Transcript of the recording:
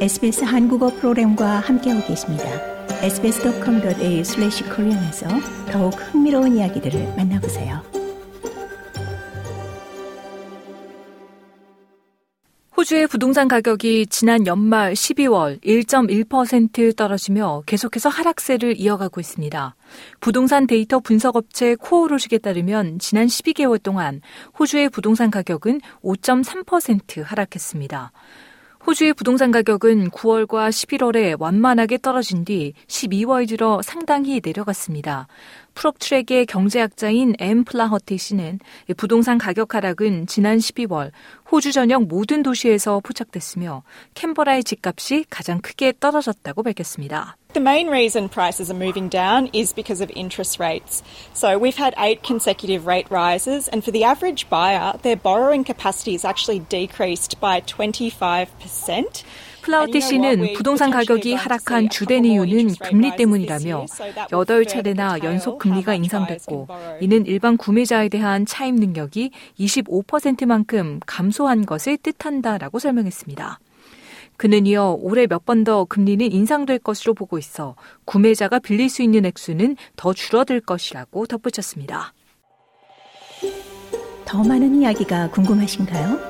SBS 한국어 프로그램과 함께하고 계십니다. sbs.com.au/korean에서 더욱 흥미로운 이야기들을 만나보세요. 호주의 부동산 가격이 지난 연말 12월 1.1% 떨어지며 계속해서 하락세를 이어가고 있습니다. 부동산 데이터 분석업체 코오로식에 따르면 지난 12개월 동안 호주의 부동산 가격은 5.3% 하락했습니다. 호주의 부동산 가격은 9월과 11월에 완만하게 떨어진 뒤 12월 들어 상당히 내려갔습니다. 프롭트랙의 경제학자인 엠 플라허티 씨는 부동산 가격 하락은 지난 12월 호주 전역 모든 도시에서 포착됐으며 캔버라의 집값이 가장 크게 떨어졌다고 밝혔습니다. The main reason prices are moving down is because of interest rates. So we've had eight consecutive rate rises, and for the average buyer, their borrowing capacity is actually decreased by 25%. 플라우티 씨는 부동산 가격이 하락한 주된 이유는 금리 때문이라며 8차례나 연속 금리가 인상됐고 이는 일반 구매자에 대한 차입 능력이 25%만큼 감소한 것을 뜻한다라고 설명했습니다. 그는 이어 올해 몇 번 더 금리는 인상될 것으로 보고 있어 구매자가 빌릴 수 있는 액수는 더 줄어들 것이라고 덧붙였습니다. 더 많은 이야기가 궁금하신가요?